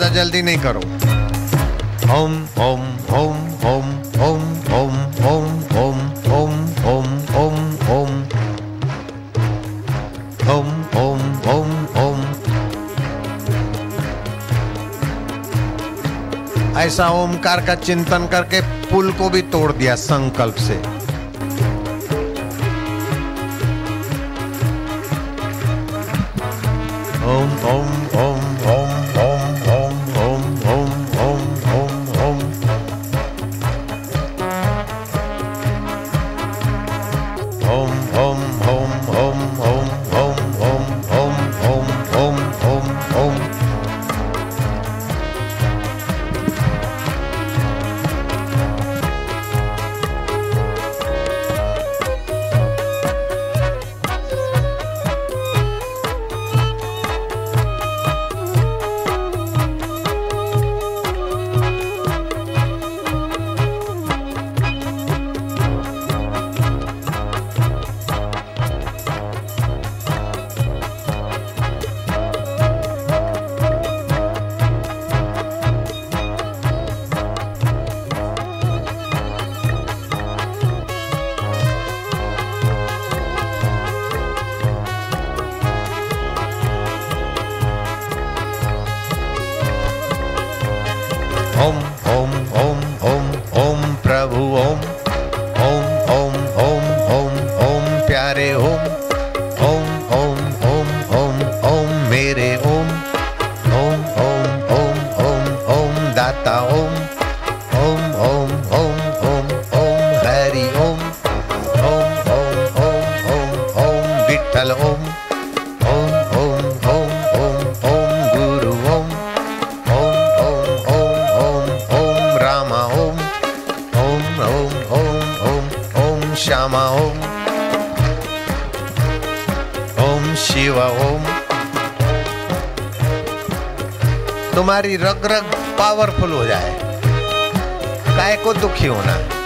ज़्यादा जल्दी नहीं करो ओम ओम ओम ओम ओम ओम ओम ओम ओम ओम ओम ओम ओम ओम ओम ओम ऐसा ओमकार का चिंतन करके पुल को भी तोड़ दिया संकल्प से Om Om home, home, home. ॐ ॐ ॐ ॐ ॐ प्रभु ॐ श्यामा ओम। ओम शिवा ओम। तुम्हारी रग रग पावरफुल हो जाए। काय को दुखी होना।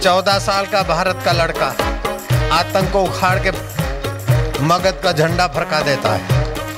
चौदह साल का भारत का लड़का आतंक को उखाड़ के मगध का झंडा फरका देता है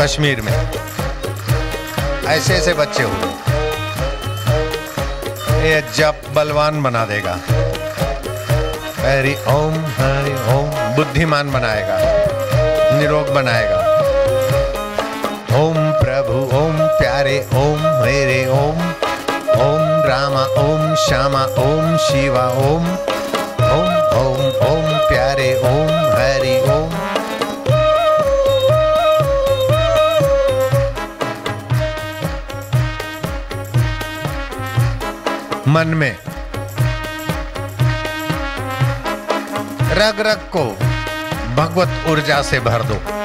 कश्मीर में। ऐसे ऐसे बच्चे हुए ये जप बलवान बना देगा। ओम, हरि ओम, बुद्धिमान बनाएगा। निरोग बनाएगा। ओम प्रभु, ओम प्यारे, ओम श्यामा, ओम शिवा, ओम। ओम ओम ओम, प्यारे, ओम, हरि, ओम। मन में रग रग को भगवत ऊर्जा से भर दो।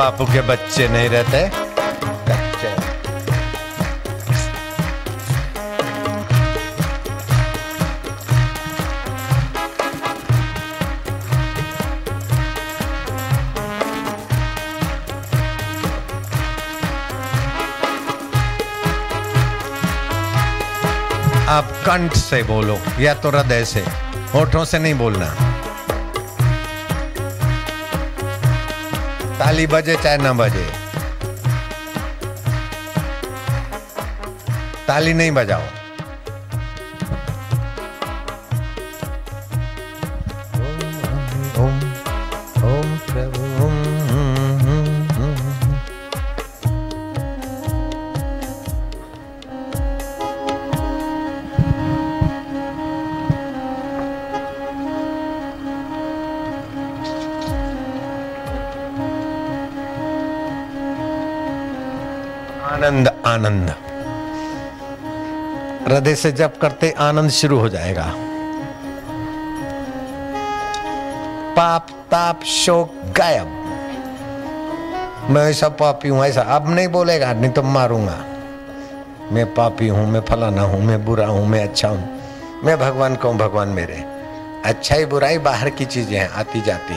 बापू के बच्चे नहीं रहते। आप कंठ से बोलो या तो हृदय से, होठों से नहीं बोलना। ताली बजे चाहे ना बजे। ताली नहीं बजाओ। आनंद आनंद। हृदय से जप करते आनंद शुरू हो जाएगा। पाप, ताप, शोक, गायब। मैं ऐसा पापी हूँ, ऐसा। अब नहीं बोलेगा, नहीं तो मारूँगा। मैं पापी हूँ, मैं फलाना हूँ, मैं बुरा हूँ, मैं अच्छा हूँ। मैं भगवान कहूँ, भगवान मेरे। अच्छाई, बुराई बाहर की चीज़ें हैं, आती जाती।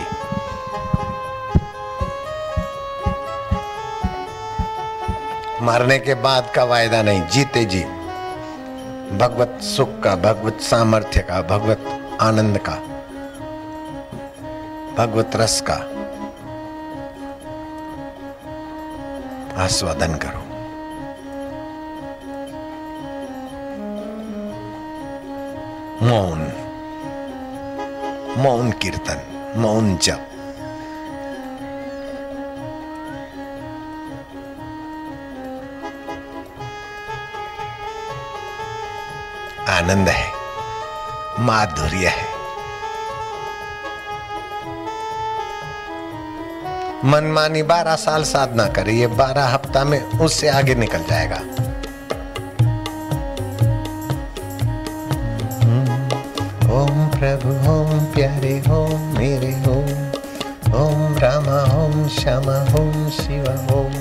मरने के बाद का वायदा नहीं, जीते जी। भगवत सुख का, भगवत सामर्थ्य का, भगवत आनंद का, भगवत रस का आस्वादन करो। मौन मौन कीर्तन, मौन जप। आनंद है, माधुर्य है। मनमानी बारह साल साधना करे, ये बारह हफ़्ता में उससे आगे निकल जाएगा। ओम प्रभु, ओम प्यारे, ओम मेरे, ओम ओम रामा, ओम श्यामा, ओम शिवा, ओम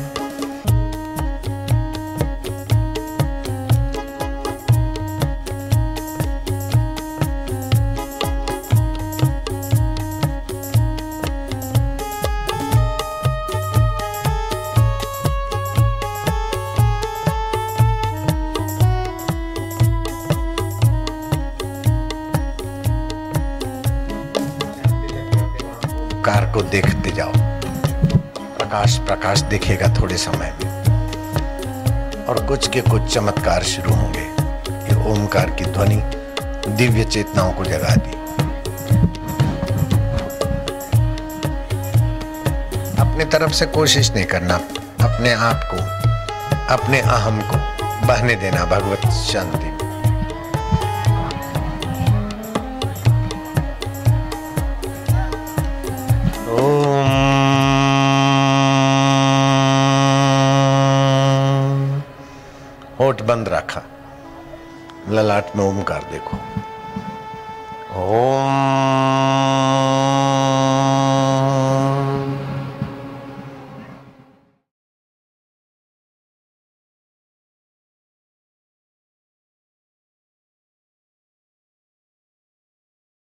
प्रकाश प्रकाश दिखेगा थोड़े समय में। और कुछ के कुछ चमत्कार शुरू होंगे। ये ओमकार की ध्वनि दिव्य चेतनाओं को जगा दी। अपने तरफ़ से कोशिश नहीं करना। अपने आप को, अपने अहम को बहने देना, भगवत शांति में। ललाट में ओमकार देखो। ओम